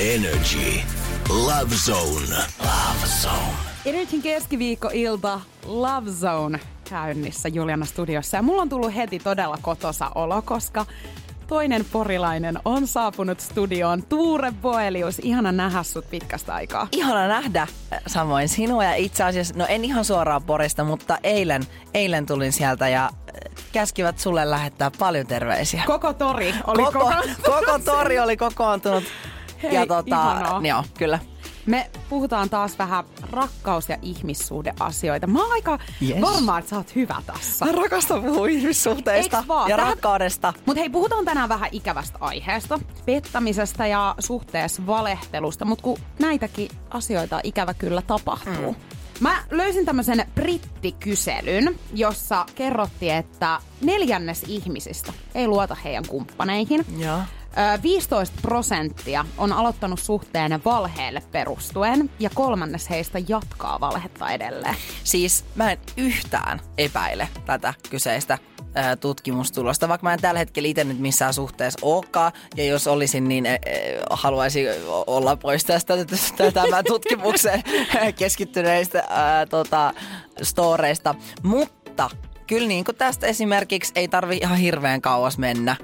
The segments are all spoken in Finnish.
Energy. Love Zone. Love Zone. Energin keskiviikkoilta Love Zone käynnissä Juliana studiossa. Ja mulla on tullut heti todella kotosa olo, koska toinen porilainen on saapunut studioon. Tuure Boelius, ihana nähdä sut pitkästä aikaa. Ihana nähdä samoin sinua ja itse asiassa, no en ihan suoraan Porista, mutta eilen, eilen tulin sieltä ja äh, käskivät sulle lähettää paljon terveisiä. Koko tori oli koko, koko... koko tori oli kokoontunut. Hei, ja tota, ihanaa. joo, kyllä. Me puhutaan taas vähän rakkaus- ja ihmissuhdeasioita. Mä oon aika Yes. varma, että sä oot hyvä tässä. Mä rakastan puhua ihmissuhteista ja Tähän- rakkaudesta. Mutta hei, puhutaan tänään vähän ikävästä aiheesta, pettämisestä ja suhteessa valehtelusta, mutta kun näitäkin asioita ikävä kyllä tapahtuu. Mm. Mä löysin tämmöisen brittikyselyn, jossa kerrottiin, että neljännes ihmisistä ei luota heidän kumppaneihin. Joo. Ö, 15 prosenttia on aloittanut suhteen valheelle perustuen ja kolmannes heistä jatkaa valhetta edelleen. Siis mä en yhtään epäile tätä kyseistä ää, tutkimustulosta, vaikka mä en tällä hetkellä itse nyt missään suhteessa olekaan, ja jos olisin, niin haluaisin olla pois tästä tästä- tämän tutkimuksen keskittyneistä ää, tota, storeista. Mutta kyllä niin kuin tästä esimerkiksi ei tarvi ihan hirveän kauas mennä,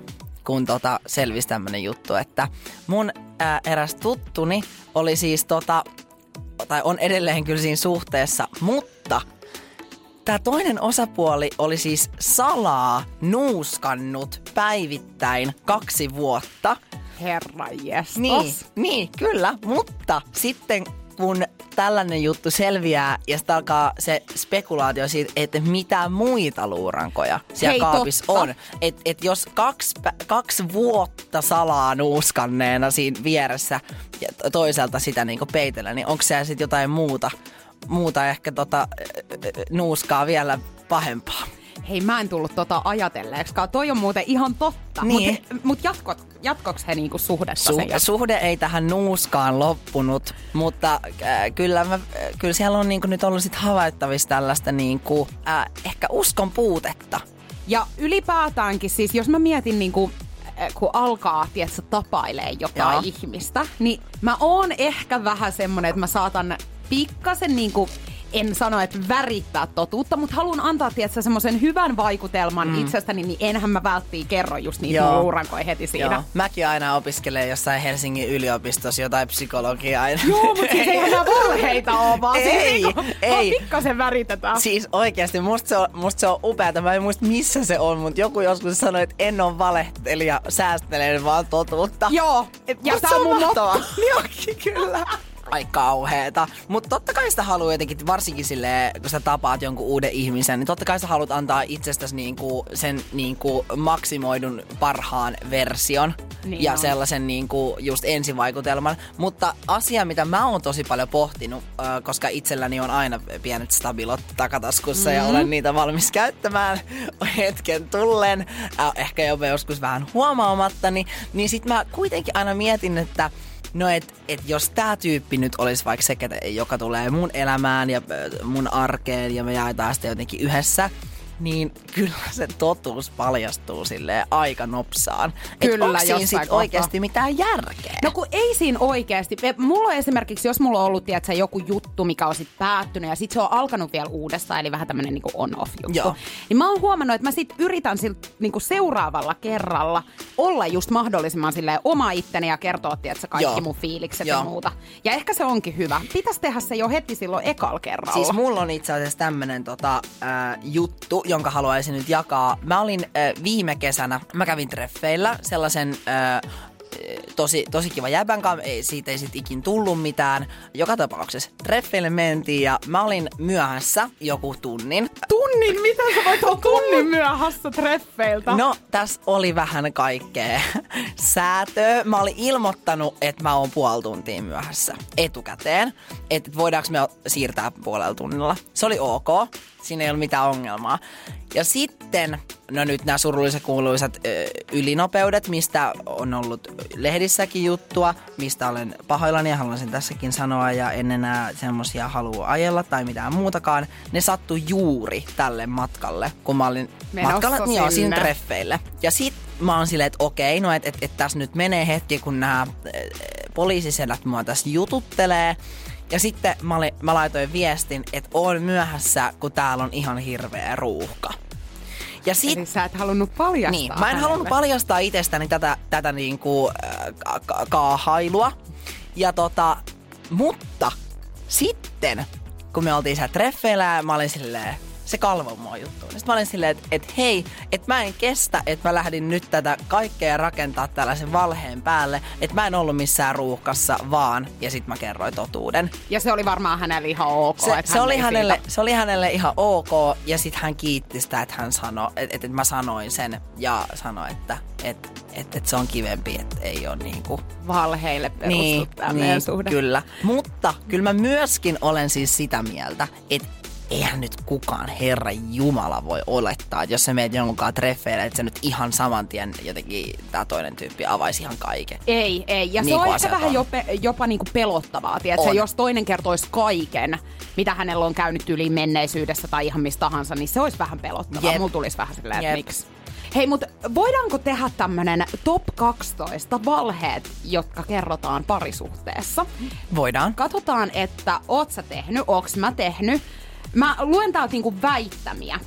kun tota selvisi tämmönen juttu, että mun ää, eräs tuttuni oli siis tota, tai on edelleen kyllä siinä suhteessa, mutta tämä toinen osapuoli oli siis salaa nuuskannut päivittäin kaksi vuotta. Herra jestas. Niin, niin, kyllä, mutta sitten kun tällainen juttu selviää ja sitten alkaa se spekulaatio siitä, että mitä muita luurankoja siellä Hei, kaapissa totta. on. Että et jos kaksi, kaksi vuotta salaa nuuskanneena siinä vieressä ja to- toiselta sitä niinku peitellä, niin onko siellä sitten jotain muuta, muuta ehkä tota, nuuskaa vielä pahempaa? Hei, mä en tullut tota ajatelleeksikaan. Toi on muuten ihan totta. Niin. Mutta mut jatkot, jatkoks he niinku suhdetta Su- sen suhde ei tähän nuuskaan loppunut, mutta äh, kyllä, mä, äh, kyllä siellä on niinku nyt ollut sit havaittavissa tällaista niinku, äh, ehkä uskon puutetta. Ja ylipäätäänkin siis, jos mä mietin niinku, äh, kun alkaa, tiedätkö, tapailee jotain Joo. ihmistä, niin mä oon ehkä vähän semmonen, että mä saatan pikkasen niinku, en sano, että värittää totuutta, mutta haluan antaa, tiedätkö, semmoisen hyvän vaikutelman mm. itsestäni, niin enhän mä välttiin kerro just niitä Joo. heti siinä. Joo. Mäkin aina opiskelen jossain Helsingin yliopistossa jotain psykologiaa. Joo, mutta siis eihän nämä valheita ole, vaan Ei, siis niinku, ei. vaan pikkasen väritetään. Siis oikeasti, musta se, on, musta se on upeata. Mä en muista missä se on, mutta joku joskus sanoi, että en ole valehtelija, säästelen vaan totuutta. Joo, ja se on mun mahtavaa. Niin kyllä. Ai kauheeta. Mutta totta kai sitä haluaa jotenkin, varsinkin silleen, kun sä tapaat jonkun uuden ihmisen, niin totta kai sä haluat antaa itsestäsi niinku sen niinku maksimoidun parhaan version. Niin ja on. sellaisen niinku just ensivaikutelman. Mutta asia, mitä mä oon tosi paljon pohtinut, äh, koska itselläni on aina pienet stabilot takataskussa mm-hmm. ja olen niitä valmis käyttämään hetken tullen, äh, ehkä jopa joskus vähän huomaamattani, niin sit mä kuitenkin aina mietin, että No et, et jos tämä tyyppi nyt olisi vaikka se, joka tulee mun elämään ja mun arkeen ja me jaetaan sitä jotenkin yhdessä, niin kyllä se totuus paljastuu silleen aika nopsaan. Kyllä, et onko siinä sit oikeasti mitään järkeä? No kun ei siinä oikeasti. Mulla on esimerkiksi, jos mulla on ollut tiedätkö, joku juttu, mikä on sit päättynyt ja sit se on alkanut vielä uudestaan, eli vähän tämmönen niinku on-off juttu. Joo. Niin mä oon huomannut, että mä sit yritän sit, niinku seuraavalla kerralla olla just mahdollisimman silleen oma itteni ja kertoa, tiedätkö, kaikki Joo. mun fiilikset Joo. ja muuta. Ja ehkä se onkin hyvä. Pitäisi tehdä se jo heti silloin ekal kerralla. Siis mulla on itse asiassa tämmönen tota, äh, juttu, jonka haluaisin nyt jakaa. Mä olin äh, viime kesänä, mä kävin treffeillä sellaisen äh, tosi, tosi kiva jäbän kanssa, ei, siitä ei sit ikin tullut mitään. Joka tapauksessa treffeille mentiin ja mä olin myöhässä joku tunnin. Tunnin? Miten sä voit olla tunnin myöhässä treffeiltä? No, tässä oli vähän kaikkea säätöä. Mä olin ilmoittanut, että mä oon puoli tuntia myöhässä etukäteen. Että voidaanko me siirtää puolella tunnilla. Se oli ok. Siinä ei ollut mitään ongelmaa. Ja sitten, no nyt nämä surulliset kuuluisat ö, ylinopeudet, mistä on ollut lehdissäkin juttua, mistä olen pahoillani ja haluaisin tässäkin sanoa ja en enää semmosia halua ajella tai mitään muutakaan. Ne sattui juuri tälle matkalle, kun mä olin Menossa matkalla niin joo, siinä treffeille. Ja sit mä oon silleen, että okei, no että et, et tässä nyt menee hetki, kun nämä poliisisedät mua tässä jututtelee. Ja sitten mä, olin, mä laitoin viestin, että oon myöhässä, kun täällä on ihan hirveä ruuhka. Ja sit, Eli sä et halunnut paljastaa niin, mä en hänelle. halunnut paljastaa itsestäni tätä, tätä niinku, äh, ka- ka- kaahailua. Ja tota, mutta sitten, kun me oltiin siellä treffeillä mä olin silleen, se kalvo mua juttu. Sitten mä olin silleen, että et hei, että mä en kestä, että mä lähdin nyt tätä kaikkea rakentaa tällaisen valheen päälle, että mä en ollut missään ruuhkassa, vaan, ja sitten mä kerroin totuuden. Ja se oli varmaan hänelle ihan ok. Se, että se, hän oli hänelle, siitä- se oli hänelle ihan ok ja sitten hän kiitti sitä, että hän sanoi, että, että mä sanoin sen ja sanoi, että, että, että, että se on kivempi, että ei ole niinku... valheille perustu Niin, meidän suhde. kyllä. Mutta kyllä mä myöskin olen siis sitä mieltä, että eihän nyt kukaan Herra Jumala voi olettaa, että jos sä meet jonkunkaan treffeille, että se nyt ihan saman tien jotenkin tämä toinen tyyppi avaisi ihan kaiken. Ei, ei. Ja Niin se on ehkä vähän on. jopa, jopa niinku pelottavaa, tiedätkö? Jos toinen kertoisi kaiken, mitä hänellä on käynyt yli menneisyydessä tai ihan mistä tahansa, niin se olisi vähän pelottavaa. Jep. Mulla tulisi vähän silleen, että miksi. Hei, mutta voidaanko tehdä tämmönen top 12 valheet, jotka kerrotaan parisuhteessa? Voidaan. Katsotaan, että oot sä tehnyt, ooks mä tehnyt. Mä luen täältä niinku väittämiä.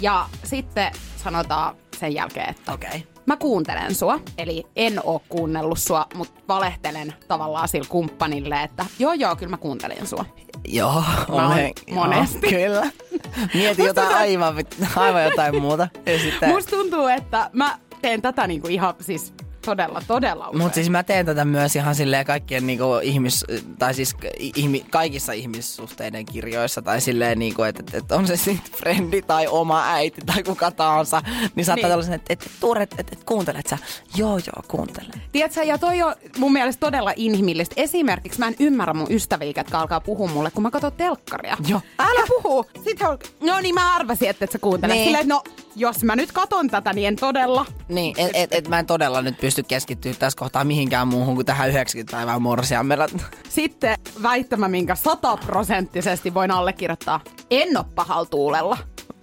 Ja sitten sanotaan sen jälkeen, että Okei. Okay. Mä kuuntelen sua, eli en oo kuunnellut sua, mutta valehtelen tavallaan sille kumppanille, että joo joo, kyllä mä kuuntelin sua. Joo, Mä olen, monesti. Joo, kyllä. Mieti jotain aivan, vit- aivan jotain muuta. Ja sitten, Musta tuntuu, että mä teen tätä niinku ihan siis todella, todella usein. Mutta siis mä teen tätä myös ihan silleen kaikkien niinku ihmis, tai siis ihmi, kaikissa ihmissuhteiden kirjoissa, tai silleen niinku, että et, et on se sitten frendi tai oma äiti tai kuka tahansa, niin saattaa Niin. tällaisen, että et, Tuure, että et, et, kuuntelet sä? Joo, joo, kuuntelen. Tiedätkö, ja toi on mun mielestä todella inhimillistä. Esimerkiksi mä en ymmärrä mun ystäviä, jotka alkaa puhua mulle, kun mä katson telkkaria. Joo. Älä puhu! Sitten on, no niin mä arvasin, että et sä kuuntelet. Niin. Silleen, no, jos mä nyt katon tätä, niin en todella. Niin, et, et, et mä en todella nyt pysty keskittyä tässä kohtaa mihinkään muuhun kuin tähän 90 päivää morsiammella. Sitten väittämä, minkä sataprosenttisesti voin allekirjoittaa. En oo pahalla tuulella.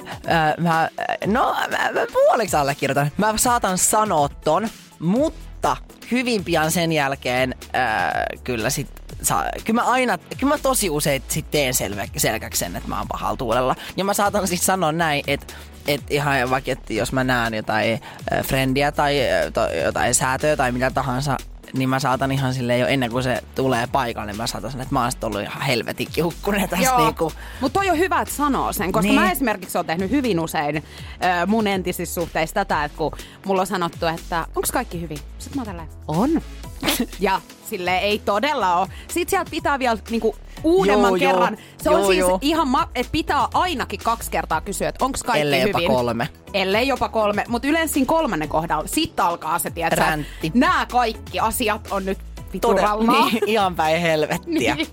Öö, mä, no, mä, mä puoliksi allekirjoitan. Mä saatan sanoa ton, mutta hyvin pian sen jälkeen öö, kyllä sit Saa, kyllä mä aina, kyllä mä tosi usein sit teen selvä, selkäksi sen, että mä oon pahalla tuulella. Ja mä saatan siis sanoa näin, että et ihan vaikka, että jos mä näen jotain äh, frendiä tai äh, to, jotain säätöä tai mitä tahansa, niin mä saatan ihan silleen jo ennen kuin se tulee paikalle, niin mä saatan sanoa, että mä oon ollut ihan helvetin kiukkunen tässä niinku. Mutta toi on hyvä, että sanoo sen, koska Niin. mä esimerkiksi oon tehnyt hyvin usein ö, mun entisissä suhteissa tätä, että kun mulla on sanottu, että onko kaikki hyvin? Sitten mä oon tälleen, on. ja sille ei todella ole. Sitten sieltä pitää vielä niinku uudemman Joo, joo. kerran. Se on Joo, siis joo. ihan, ma- että pitää ainakin kaksi kertaa kysyä, että onko kaikki Ellei jopa hyvin. kolme. Ellei jopa kolme. Mutta yleensä siinä kolmannen kohdalla, sit alkaa se, Räntti. nämä kaikki asiat on nyt Todella, viturallaa. niin, ihan päin helvettiä. Niin.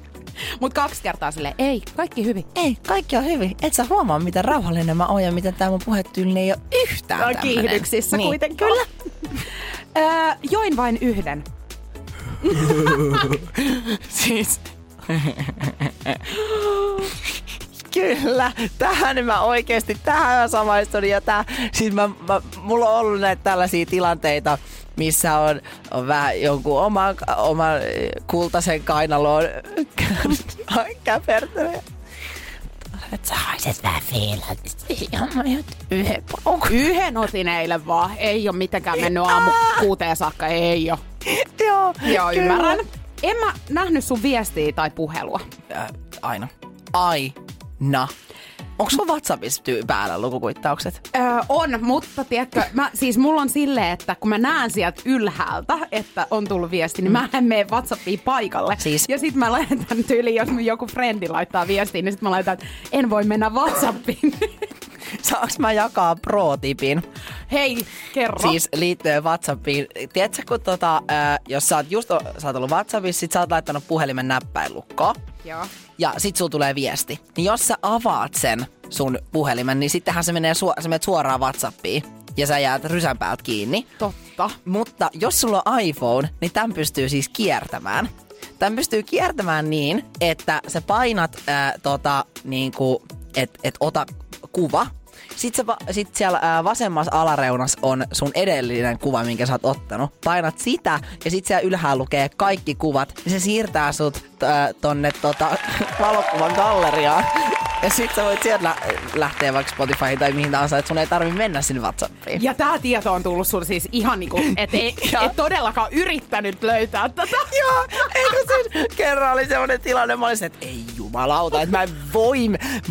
Mut kaksi kertaa sille ei, kaikki hyvin. Ei, kaikki on hyvin. Et sä huomaa, miten rauhallinen mä oon ja miten tää mun puhetyyli ei ole yhtään on tämmönen. kiihdyksissä niin. kuitenkin. Kyllä. öö, join vain yhden. Siis... Kyllä, tähän mä oikeesti, tähän mä samaistun. Ja tää, siis mä, mä, mulla on ollut näitä tällaisia tilanteita, missä on, on vähän jonkun oma, oma kultaisen kainaloon käpertänyt. Että sä haiset vähän jot yhden paukun. Yhden otin eilen vaan. Ei ole mitenkään mennyt aamu kuuteen saakka. Ei ole. Joo, Joo, kyllä. ymmärrän. En mä nähnyt sun viestiä tai puhelua. Äh, aina. Aina. Onko sulla WhatsAppissa tyy- päällä lukukuittaukset? Öö, on, mutta tiedätkö, mä, siis mulla on silleen, että kun mä näen sieltä ylhäältä, että on tullut viesti, niin mä en mene WhatsAppiin paikalle. Siis- Ja sit mä laitan tyyli, jos mun joku frendi laittaa viestiin, niin sit mä laitan, että en voi mennä WhatsAppiin. Saanko mä jakaa pro-tipin? Hei, kerro. Siis liittyen WhatsAppiin. Tiedätkö, kun tota, ää, jos sä oot just sä oot ollut WhatsAppissa, sit sä oot laittanut puhelimen näppäinlukkoon. Joo. Ja sit sulla tulee viesti. Niin jos sä avaat sen sun puhelimen, niin sittenhän se menee su- sä menet suoraan WhatsAppiin. Ja sä jäät rysän päältä kiinni. Totta. Mutta jos sulla on iPhone, niin tämän pystyy siis kiertämään. Tämän pystyy kiertämään niin, että sä painat ää, tota, niinku, että et ota kuva. Sitten, va- sit siellä ää, vasemmassa alareunassa on sun edellinen kuva, minkä sä oot ottanut. Painat sitä ja sitten siellä ylhäällä lukee kaikki kuvat. Ja se siirtää sut ää, tonne tota, valokuvan galleriaan. Ja sit sä voit sieltä lä- lähteä vaikka Spotify tai mihin tahansa, että sun ei tarvi mennä sinne WhatsAppiin. Ja tää tieto on tullut sulle siis ihan niinku, et ei et todellakaan yrittänyt löytää tätä. Joo, eikö siis kerran oli semmoinen tilanne, mä olisin, että ei jumalauta, että mä en voi,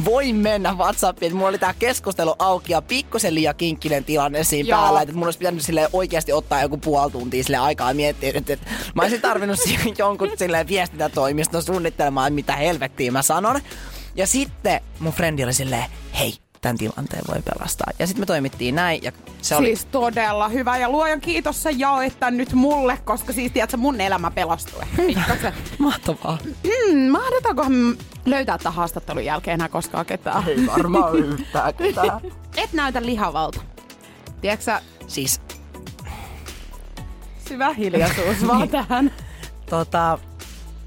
voi mennä Whatsappiin. Mulla oli tää keskustelu auki ja pikkusen liian kinkkinen tilanne siinä Joo. päällä. Että mun olisi pitänyt sille oikeasti ottaa joku puoli tuntia sille aikaa miettiä, että, että mä olisin tarvinnut jonkun sille viestintätoimiston suunnittelemaan, mitä helvettiä mä sanon. Ja sitten mun frendi oli silleen, hei, tämän tilanteen voi pelastaa. Ja sitten me toimittiin näin ja se oli... Siis todella hyvä ja luojan kiitos sä jaoit tän nyt mulle, koska siis tiedätkö, mun elämä pelastui. Mahtavaa. Mm, mahdetaankohan me löytää tämän haastattelun jälkeen enää koskaan ketään? Ei varmaan yhtään ketään. Et näytä lihavalta. Tiedätkö sä, Siis syvä hiljaisuus vaan tähän. tota,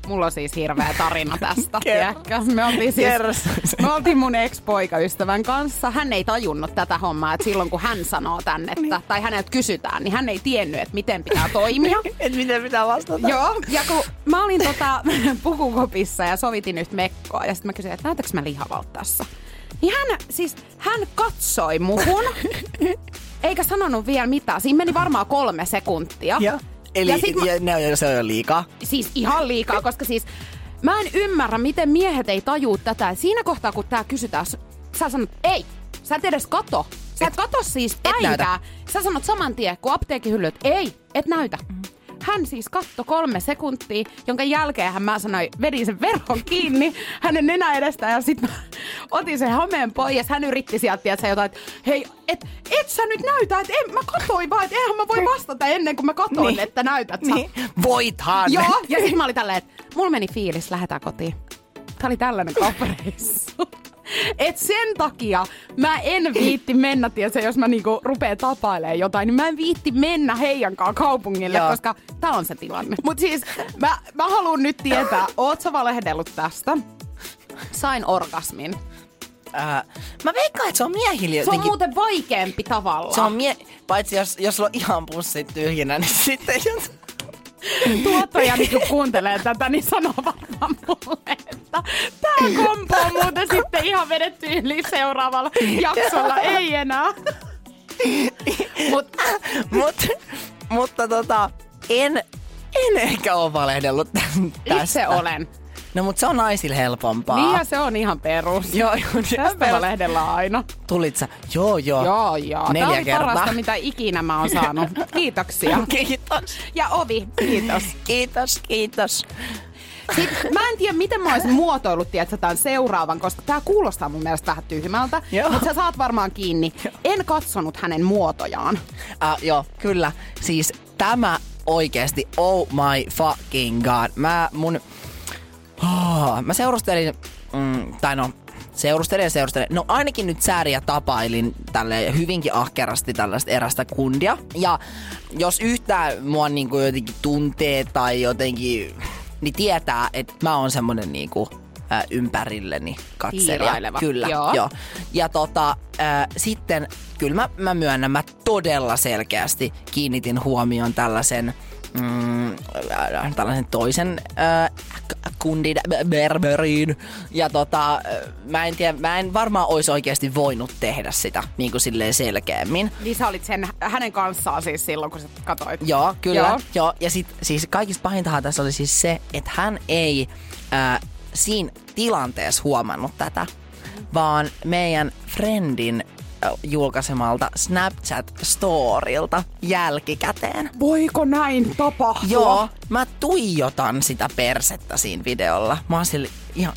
Mulla on siis hirveä tarina tästä, tiedätkö? Me oltiin, siis, me oltiin mun ex-poikaystävän kanssa. Hän ei tajunnut tätä hommaa, että silloin kun hän sanoo tänne, että, tai häneltä kysytään, niin hän ei tiennyt, että miten pitää toimia. et miten pitää vastata. Joo, ja kun mä olin tota, pukukopissa ja sovitin nyt mekkoa, ja sitten mä kysyin, että näytäks mä lihavalta tässä? Niin hän, siis, hän katsoi muhun, eikä sanonut vielä mitään. Siinä meni varmaan kolme sekuntia. Ja. Eli ja sit mä, ja, ne on, se on jo liikaa. siis ihan liikaa, koska siis mä en ymmärrä, miten miehet ei tajuu tätä. Siinä kohtaa, kun tää kysytään, sä sanot, ei, sä et edes kato. Sä et, kato siis näytä. päivää. Sä sanot saman tien, kun apteekin hyllyt, ei, et näytä. Hän siis katto kolme sekuntia, jonka jälkeen mä sanoin, vedin sen verhon kiinni hänen nenä edestään ja sitten otin sen hameen pois. Hän yritti sieltä, tiedätkö, jotain, että hei, et, et sä nyt näytä, että en, mä katoin vaan, että eihän mä voi vastata ennen kuin mä katoin, Niin. niin. että näytät sä. Niin. Voithan. Joo, ja sitten mä olin tälleen, että mulla meni fiilis, lähdetään kotiin. Tää oli tällainen kauppareissu. Et sen takia mä en viitti mennä, tiedätkö, jos mä niinku rupeen tapailemaan jotain, niin mä en viitti mennä heidänkaan kaupungille, Joo. koska tää on se tilanne. Mut siis mä, mä haluan nyt tietää, oot sä valehdellut tästä? Sain orgasmin. Äh, mä veikkaan, että se on miehillä Se on jotenkin... muuten vaikeampi tavallaan. Se on mie... Paitsi jos, jos sulla on ihan pussit tyhjänä, niin sitten... Tuottaja niin kuuntelee tätä, niin sanoo varmaan mulle, että tämä kompo on muuten sitten ihan vedetty yli seuraavalla jaksolla, ei enää. Mut, mut, mutta tota, en, en ehkä ole valehdellut tä- tästä. Itse olen. No mut se on naisille helpompaa. Niin ja se on ihan perus. Joo, joo. Tästä mä lehdellaan aina. Tulit sä? Joo, joo. Joo, joo. Tämä Neljä oli kertaa. parasta, mitä ikinä mä oon saanut. Kiitoksia. Kiitos. Ja Ovi, kiitos. Kiitos, kiitos. Sitten, mä en tiedä, miten mä olisin muotoillut tiedätkö, tämän seuraavan, koska tämä kuulostaa mun mielestä vähän tyhmältä. Joo. Mutta sä saat varmaan kiinni. En katsonut hänen muotojaan. Uh, joo, kyllä. Siis tämä oikeesti, oh my fucking god. Mä mun... Oh, mä seurustelin, mm, tai no, seurustelin ja seurustelin. No ainakin nyt sääriä tapailin tälle hyvinkin ahkerasti tällaista erästä kundia. Ja jos yhtään mua niinku jotenkin tuntee tai jotenkin, niin tietää, että mä oon semmonen niinku ä, ympärilleni katselija. Hiiraileva, Kyllä, joo. joo. Ja tota, äh, sitten kyllä mä, mä myönnän, mä todella selkeästi kiinnitin huomioon tällaisen mm, äh, tällaisen toisen äh, kundin B- Berberiin. Ja tota, äh, mä en tiedä, mä en varmaan olisi oikeasti voinut tehdä sitä niin kuin silleen selkeämmin. Niin sä olit sen, hänen kanssaan siis silloin, kun sä katsoit. Joo, kyllä. Joo. Joo. Ja sit, siis kaikista pahintahan tässä oli siis se, että hän ei äh, siinä tilanteessa huomannut tätä, vaan meidän friendin julkaisemalta Snapchat-storilta jälkikäteen. Voiko näin tapahtua? Joo, mä tuijotan sitä persettä siinä videolla. Mä oon sille ihan,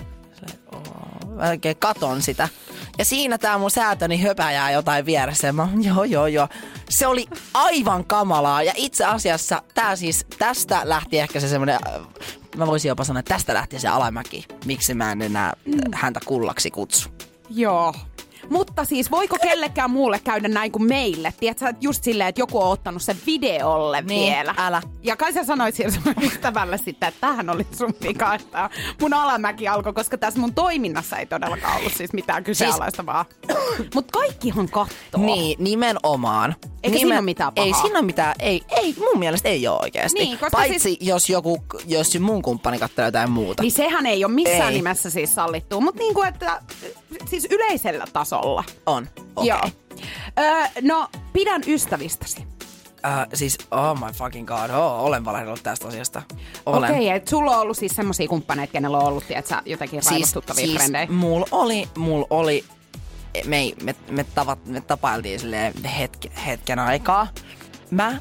mä oikein katon sitä. Ja siinä tää mun säätöni höpäjää jotain vieressä. Mä, joo, joo, joo. Se oli aivan kamalaa. Ja itse asiassa tää siis, tästä lähti ehkä se semmonen, äh, mä voisin jopa sanoa, että tästä lähti se alamäki. Miksi mä en enää mm. häntä kullaksi kutsu. Joo. Mutta siis voiko kellekään muulle käydä näin kuin meille? Tiedätkö, että just silleen, että joku on ottanut sen videolle Niin, vielä. älä. Ja kai sä sanoit sille sun ystävälle sitten, että tähän oli sun vika, että mun alamäki alkoi, koska tässä mun toiminnassa ei todellakaan ollut siis mitään kyseenalaista vaan. Mutta kaikkihan kattoo. Niin, nimenomaan. Eikä siinä ole mitään Ei pahaa. siinä ole mitään, ei, ei, mun mielestä ei ole oikeasti. Niin, Paitsi siis- jos joku, jos mun kumppani katsoo jotain muuta. Niin sehän ei ole missään Ei. nimessä siis sallittua, mutta niin kuin, että siis yleisellä tasolla. On, okei. Joo. Öö, no, pidän ystävistäsi. Äh, siis, oh my fucking god, oh, olen valehdellut tästä asiasta. Olen. Okei, että sulla on ollut siis semmosia kumppaneita, kenellä on ollut, tiedätkö, jotenkin raivostuttavia siis frendejä. mulla oli, mulla oli, me, ei- me, me, tavat, me tapailtiin silleen hetken, hetken aikaa. Mä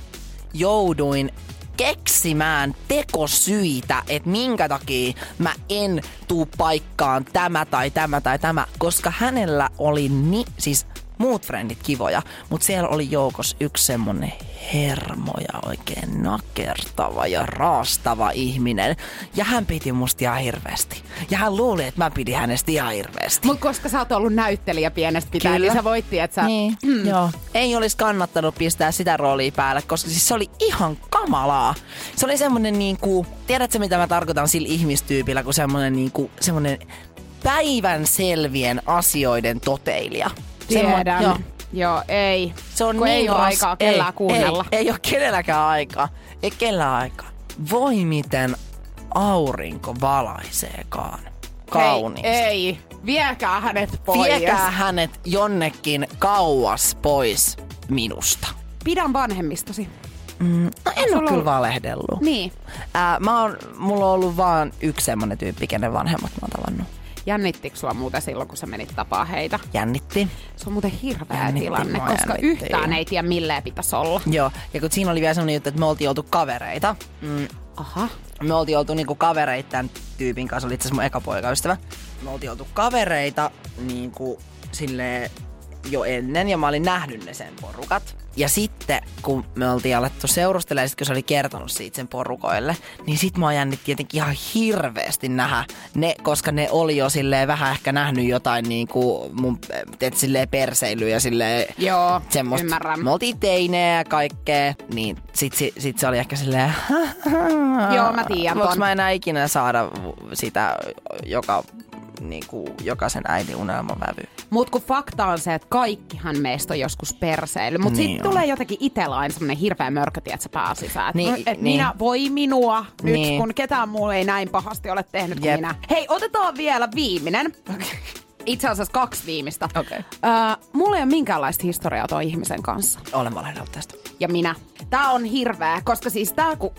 jouduin keksimään tekosyitä, että minkä takia mä en tuu paikkaan tämä tai tämä tai tämä, koska hänellä oli ni, siis muut frendit kivoja, mutta siellä oli joukossa yksi semmonen hermoja oikein nakertava ja raastava ihminen. Ja hän piti musta ihan hirveästi. Ja hän luuli, että mä pidin hänestä ihan hirveästi. Mutta koska sä oot ollut näyttelijä pienestä pitäen, Kyllä. niin sä voit että sä... Niin, mm. joo. Ei olisi kannattanut pistää sitä roolia päälle, koska siis se oli ihan kamalaa. Se oli semmonen niinku, tiedätkö mitä mä tarkoitan sillä ihmistyypillä, kun semmonen niinku, semmonen päivän selvien asioiden toteilija. Tiedän. Semmo- joo. Joo, ei. Se on Kun niin ei ole aikaa kellään ei, kuunnella. Ei, ei ole kenelläkään aikaa. Ei kellään aikaa. Voi miten aurinko valaiseekaan kauniisti. Hei, ei. Viekää hänet pois. Viekää hänet jonnekin kauas pois minusta. Pidän vanhemmistasi. No en ole kyllä valehdellut. Niin. Ää, mä oon, mulla on ollut vaan yksi semmonen tyyppi, kenen vanhemmat mä oon tavannut. Jännittikö sua muuten silloin, kun sä menit tapaa heitä? Jännitti. Se on muuten hirveä Jännitti tilanne, koska jännitti. yhtään ei tiedä milleen pitäisi olla. Joo, ja kun siinä oli vielä semmonen juttu, että me oltiin oltu kavereita. Mm, Aha. me oltiin oltu niinku kavereita tämän tyypin kanssa, oli itse asiassa mun eka poikaystävä. Me oltiin oltu kavereita niinku silleen jo ennen ja mä olin nähnyt ne sen porukat. Ja sitten kun me oltiin alettu seurustelemaan, sit kun se oli kertonut siitä sen porukoille, niin sit mua jännitti tietenkin ihan hirveästi nähdä ne, koska ne oli jo silleen vähän ehkä nähnyt jotain niinku mun, teet silleen perseilyä ja silleen Joo, semmoista. ymmärrän. Me oltiin teinejä ja kaikkea, niin sit, sit, sit se oli ehkä silleen... Joo, mä tiedän Voinko mä enää ikinä saada sitä joka, niinku, jokaisen äidin unelmavävy? Mut kun fakta on se, että kaikkihan meistä on joskus perseily. Mut Niin sitten tulee jotenkin itellä aina semmonen hirveä mörkö, tiedätkö, pääsisään. Et, Niin, niin, et niin. minä, voi minua nyt, Niin. kun ketään muu ei näin pahasti ole tehnyt kuin minä. Hei, otetaan vielä viimeinen. Itse asiassa kaksi viimeistä. Okei. Öö, mulla ei ole minkäänlaista historiaa tuon ihmisen kanssa. Olen valehdellut tästä. Ja minä. Tää on hirveä, koska siis tää kun...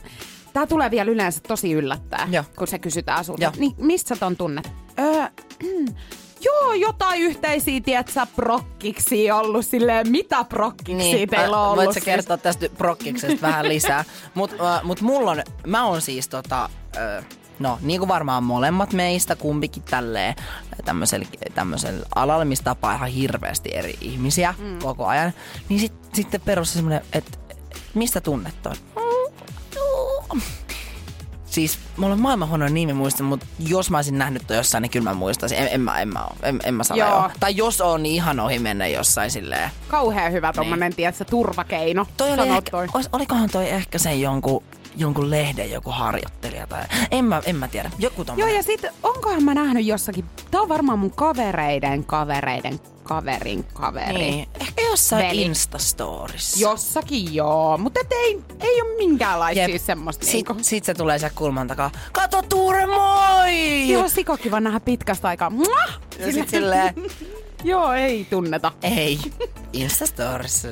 Tää tulee vielä yleensä tosi yllättää, Joo. kun se kysytään sulta. Niin mistä sä ton tunnet? Öö, joo, jotain yhteisiä, tietsä, prokkiksi ollut silleen, mitä prokkiksi teillä on ollut? Voit sä siis? kertoa tästä prokkiksesta vähän lisää. Mut, äh, mut mulla on, mä oon siis tota, äh, no niin kuin varmaan molemmat meistä, kumpikin tälleen tämmöisellä, tämmöisellä alalla, missä tapaa ihan hirveästi eri ihmisiä mm. koko ajan. Niin sit, sitten perussa semmonen, että mistä tunnet ton? Siis mulla on maailman huono nimi muista, mutta jos mä olisin nähnyt toi jossain, niin kyllä mä muistaisin. En, en, mä, en, mä, en, en mä sano Joo. joo. Tai jos on, niin ihan ohi mennä jossain silleen. Kauhean hyvä tommonen, niin. tietsä, turvakeino. Toi oli ehkä, toi. olis, olikohan toi ehkä se jonkun, jonkun lehden joku harjoittelija tai en mä, en mä tiedä. Joku Joo, tommonen. ja sit onkohan mä nähnyt jossakin, tää on varmaan mun kavereiden kavereiden kaverin kaveri. Niin. Ehkä jossain Veli. Instastorissa. Jossakin joo, mutta et ei, ei ole minkäänlaista Jep. semmoista Sit, niinku. sit se tulee sieltä kulman takaa. Kato Tuure, moi! Joo, sikokiva nähdä pitkästä aikaa. Muah! Ja sit silleen, Joo, ei tunneta. ei. Instastorissa.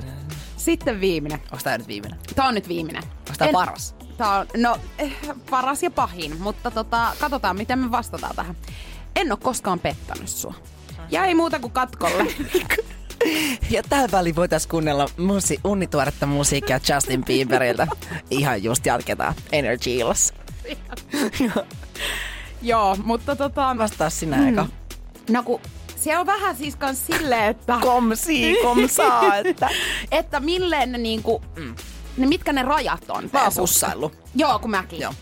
Sitten viimeinen. Onks tää nyt viimeinen? Tää on nyt viimeinen. Onks tää paras? Tää on, no, eh, paras ja pahin, mutta tota, katsotaan miten me vastataan tähän. En ole koskaan pettänyt sua. Ja ei muuta kuin katkolle. Ja tähän väliin voitaisiin kuunnella musi- unnituoretta musiikkia Justin Bieberiltä. Ihan just jatketaan Energy illassa. Joo, mutta tota... Vastaa sinä, Eka. No kun siellä on vähän siis kans silleen, että... Komsi, komsaa, että... että milleen ne niinku... Mm. Ne, mitkä ne rajat on? Mä oon. Joo, kun mäkin. Joo.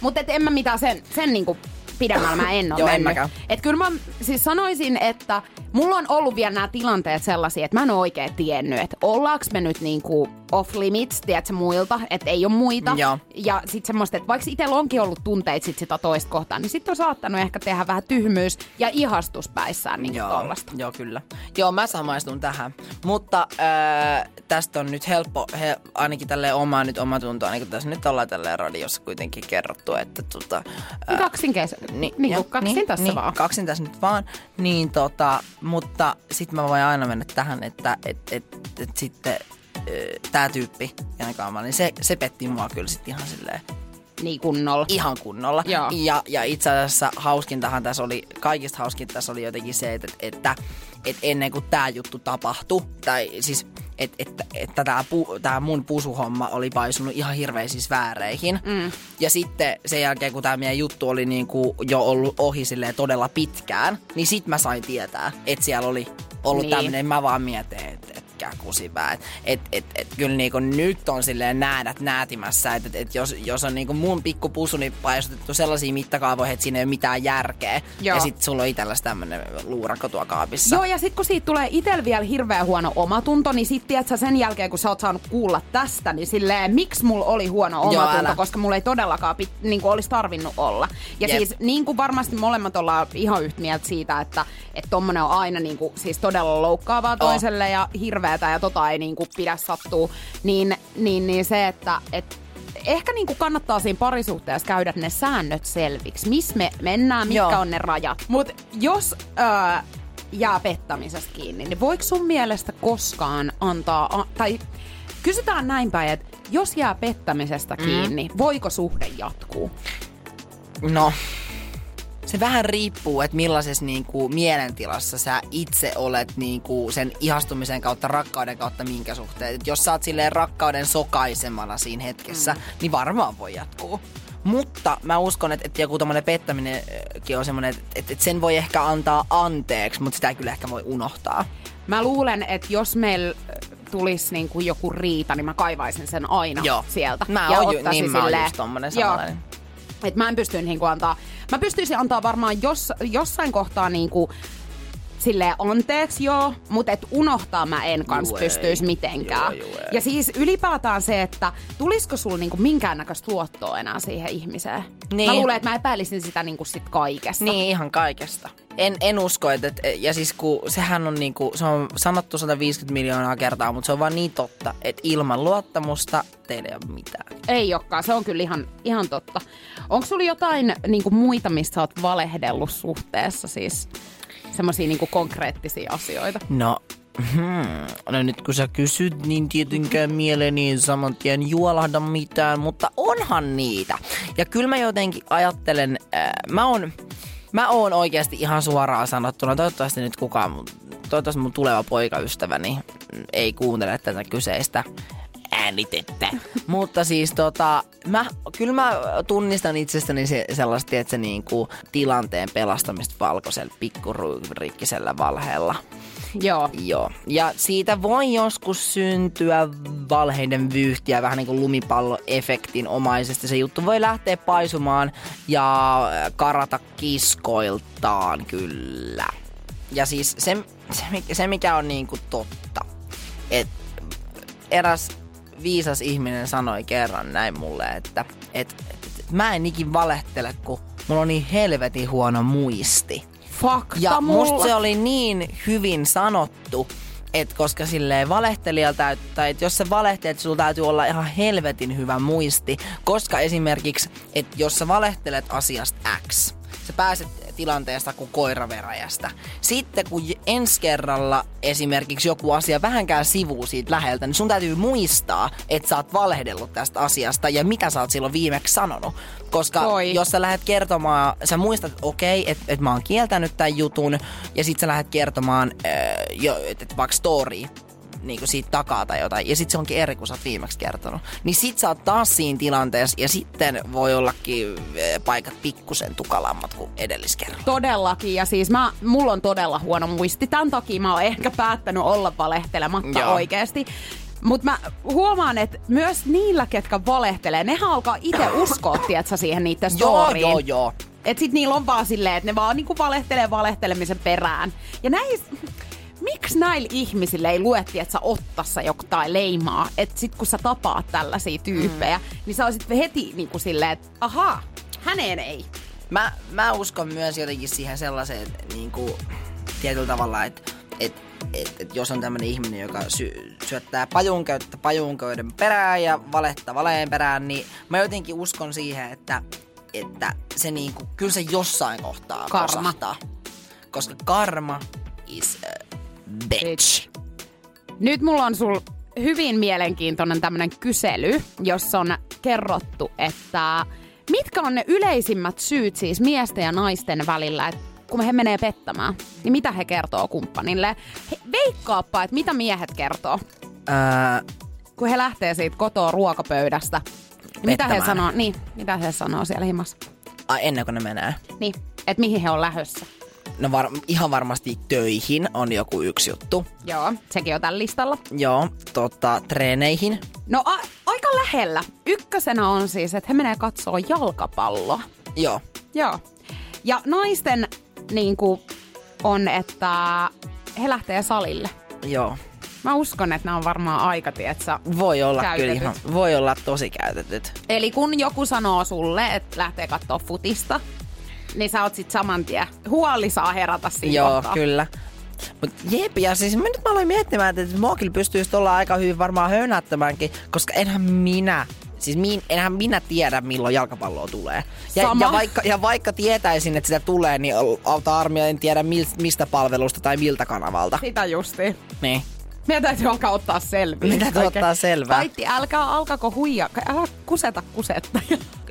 Mutta en mä mitään sen, sen niinku pidemmällä mä en ole Joo, en mennyt. mäkään. Et kyllä mä siis sanoisin, että mulla on ollut vielä nämä tilanteet sellaisia, että mä en ole oikein tiennyt, että ollaanko me nyt niinku off limits, tiedätkö, muilta, että ei ole muita. Joo. Ja sitten semmoista, että vaikka itsellä onkin ollut tunteita sit sitä toista kohtaan, niin sitten on saattanut ehkä tehdä vähän tyhmyys ja ihastuspäissään niin Joo, tollasta. joo, kyllä. Joo, mä samaistun tähän. Mutta äh, tästä on nyt helppo, he, ainakin tälle omaa nyt omatuntoa, niin kuin tässä nyt ollaan tälle radiossa kuitenkin kerrottu, että tota... Äh, Kaksin Niin, niin, kuin kaksin tässä niin, vaan. Kaksin tässä nyt vaan. Niin tota, mutta sit mä voin aina mennä tähän, että et, et, et sitten tämä tyyppi, Jana Kaama, niin se, se petti mua kyllä sit ihan silleen Niin kunnolla. ihan kunnolla. Joo. Ja, ja itse asiassa hauskintahan tässä oli, kaikista hauskinta tässä oli jotenkin se, että, että, että ennen kuin tämä juttu tapahtui, tai siis että että, että tämä, pu, tämä mun pusuhomma oli paisunut ihan hirveisiin vääreihin. Mm. Ja sitten sen jälkeen, kun tämä meidän juttu oli niin kuin jo ollut ohi todella pitkään, niin sit mä sain tietää, että siellä oli ollut niin. tämmöinen, mä vaan mietin, että et, kusipää. Et, et, et, et, kyllä niinku nyt on silleen näädät näätimässä, että et, et jos, jos on niinku mun pikku pusuni paisutettu sellaisiin mittakaavoihin, että siinä ei ole mitään järkeä. Joo. Ja sit sulla on itselläsi tämmönen luurakko tuo kaapissa. Joo, ja sitten kun siitä tulee itsellä vielä hirveän huono omatunto, niin sit tiedät sä sen jälkeen, kun sä oot saanut kuulla tästä, niin silleen, miksi mulla oli huono Joo, omatunto, älä. koska mulla ei todellakaan pit, niin kuin olisi tarvinnut olla. Ja Jep. siis niin kuin varmasti molemmat ollaan ihan yhtä mieltä siitä, että että tommonen on aina niin kuin, siis todella loukkaavaa toiselle ja hirveätä ja tota ei niin kuin pidä sattua, niin, niin, niin se, että et, ehkä niin kuin kannattaa siinä parisuhteessa käydä ne säännöt selviksi. Missä me mennään, mitkä Joo. on ne rajat. Mutta jos öö, jää pettämisestä kiinni, niin voiko sun mielestä koskaan antaa, a- tai kysytään näin päin, että jos jää pettämisestä kiinni, voiko suhde jatkuu? No, se vähän riippuu, että millaisessa niinku mielentilassa sä itse olet niinku sen ihastumisen kautta, rakkauden kautta minkä suhteen. Et jos sä oot silleen rakkauden sokaisemana siinä hetkessä, mm. niin varmaan voi jatkuu. Mutta mä uskon, että, että joku tommonen pettäminenkin on semmoinen, että, että, että sen voi ehkä antaa anteeksi, mutta sitä ei kyllä ehkä voi unohtaa. Mä luulen, että jos meillä tulisi niinku joku riita, niin mä kaivaisin sen aina Joo. sieltä. Mä ja oon ju- niin mä oon silleen- just tommonen Joo. samanlainen. Et mä en pysty niinku antaa, mä pystyisin antaa varmaan jos, jossain kohtaa niinku silleen anteeksi joo, mutta et unohtaa mä en kans Juu, ei. pystyisi mitenkään. Juu, ei. ja siis ylipäätään se, että tulisiko sulla niinku minkäännäköistä luottoa enää siihen ihmiseen? Niin. Mä luulen, että mä epäilisin sitä niinku sit kaikesta. Niin, ihan kaikesta. En, en usko, että, että, ja siis kun sehän on niinku, se on sanottu 150 miljoonaa kertaa, mutta se on vaan niin totta, että ilman luottamusta teillä ei ole mitään. Ei olekaan, se on kyllä ihan, ihan totta. Onko sulla jotain niinku, muita, mistä sä oot valehdellut suhteessa, siis semmoisia niinku, konkreettisia asioita? No, hmm. no nyt kun sä kysyt, niin tietenkään mieleeni ei saman tien juolahda mitään, mutta onhan niitä. Ja kyllä mä jotenkin ajattelen, äh, mä oon, mä oon oikeasti ihan suoraan sanottuna, toivottavasti nyt kukaan, toivottavasti mun tuleva poikaystäväni ei kuuntele tätä kyseistä äänitettä. Mutta siis tota, mä, kyllä mä tunnistan itsestäni se, sellaista, että se niinku tilanteen pelastamista valkoisella pikkuriikkisellä valheella. Joo. Joo. Ja siitä voi joskus syntyä valheiden vyyhtiä vähän niin kuin lumipalloefektin omaisesti. Se juttu voi lähteä paisumaan ja karata kiskoiltaan kyllä. Ja siis se, se, mikä- se mikä on niin kuin totta, että eräs viisas ihminen sanoi kerran näin mulle, että et, et, et, mä en ikin valehtele, kun mulla on niin helvetin huono muisti. Fakta Ja mulla. musta se oli niin hyvin sanottu, että koska silleen valehtelijalta, tai että jos sä valehtelet, sulla täytyy olla ihan helvetin hyvä muisti, koska esimerkiksi, että jos sä valehtelet asiasta X, sä pääset tilanteesta kuin koiraveräjästä. Sitten kun ensi kerralla esimerkiksi joku asia vähänkään sivuu siitä läheltä, niin sun täytyy muistaa, että sä oot valehdellut tästä asiasta ja mitä sä oot silloin viimeksi sanonut. Koska Toi. jos sä lähdet kertomaan, sä muistat, että okei, että et mä oon kieltänyt tämän jutun ja sit sä lähdet kertomaan äh, jo, että et vaikka story niin kuin siitä takaa tai jotain. Ja sitten se onkin eri, kun sä oot viimeksi kertonut. Niin sit sä oot taas siinä tilanteessa ja sitten voi ollakin eh, paikat pikkusen tukalammat kuin edelliskerralla. Todellakin, ja siis mä, mulla on todella huono muisti. Tämän takia mä oon ehkä päättänyt olla valehtelematta Joo. oikeasti. Mutta mä huomaan, että myös niillä, ketkä valehtelee, nehän alkaa itse uskoa, tietsä, siihen niiden Joo, storyin. joo, joo. Et sit niillä on vaan silleen, että ne vaan niinku valehtelee valehtelemisen perään. Ja näis, miksi näillä ihmisillä ei lue, että sä ottassa jotain leimaa, että sit kun sä tapaat tällaisia tyyppejä, mm. niin sä olisit heti niinku silleen, että ahaa, häneen ei. Mä, mä uskon myös jotenkin siihen sellaiseen niin kuin, tietyllä tavalla, että et, et, et jos on tämmöinen ihminen, joka sy- syöttää pajunköyttä pajunköyden perään ja valetta valeen perään, niin mä jotenkin uskon siihen, että, että se niin kuin, kyllä se jossain kohtaa Karma. kosahtaa. Koska karma is a bitch. Nyt mulla on sul hyvin mielenkiintoinen tämmönen kysely, jossa on kerrottu, että mitkä on ne yleisimmät syyt siis miesten ja naisten välillä, että kun he menee pettämään, niin mitä he kertoo kumppanille? He, veikkaappa, että mitä miehet kertoo, Öö, kun he lähtee siitä kotoa ruokapöydästä. Niin mitä he sanoo, niin, mitä he sanoo siellä himassa? ai, ennen kuin ne menee. Niin, että mihin he on lähdössä. No var, ihan varmasti töihin on joku yksi juttu. Joo, sekin on tällä listalla. Joo, tota, treeneihin. No a- aika lähellä. Ykkösenä on siis, että he menee katsoo jalkapalloa. Joo. Joo. Ja naisten niin kuin, on, että he lähtee salille. Joo. Mä uskon, että nämä on varmaan aika, tietsä. Voi olla Käytetyt. kyllä ihan, voi olla tosi käytetyt. Eli kun joku sanoo sulle, että lähtee katsoa futista, niin sä oot sit saman tien. Huoli saa herätä siinä Joo, kohtaa. kyllä. Mut jep, ja siis mä nyt mä aloin miettimään, että mua kyllä pystyisi olla aika hyvin varmaan höynättämäänkin, koska enhän minä, siis min, enhän minä tiedä milloin jalkapalloa tulee. Ja, Sama. ja, vaikka, ja vaikka tietäisin, että sitä tulee, niin auta armia en tiedä mil, mistä palvelusta tai miltä kanavalta. Sitä justi. Niin. Meidän täytyy alkaa ottaa selviä. Meidän täytyy Oikein. ottaa selvää. Taitti, älkää alkako huija, älä kuseta kusetta.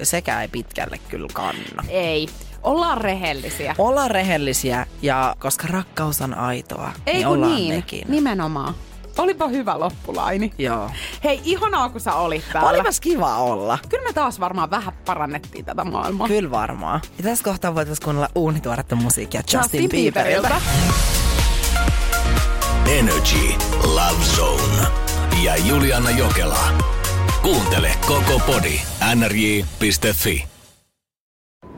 Sekä ei pitkälle kyllä kanna. Ei. Ollaan rehellisiä. Olla rehellisiä ja koska rakkaus on aitoa, Ei niin ollaan niin, nekin. nimenomaan. Olipa hyvä loppulaini. Joo. Hei, ihanaa kun sä olit täällä. Olipas kiva olla. Kyllä me taas varmaan vähän parannettiin tätä maailmaa. Kyllä varmaan. Ja tässä kohtaa voitaisiin kuunnella uunituoretta musiikkia Justin, Bieberiltä. Energy Love Zone ja Juliana Jokela. Kuuntele koko podi nrj.fi.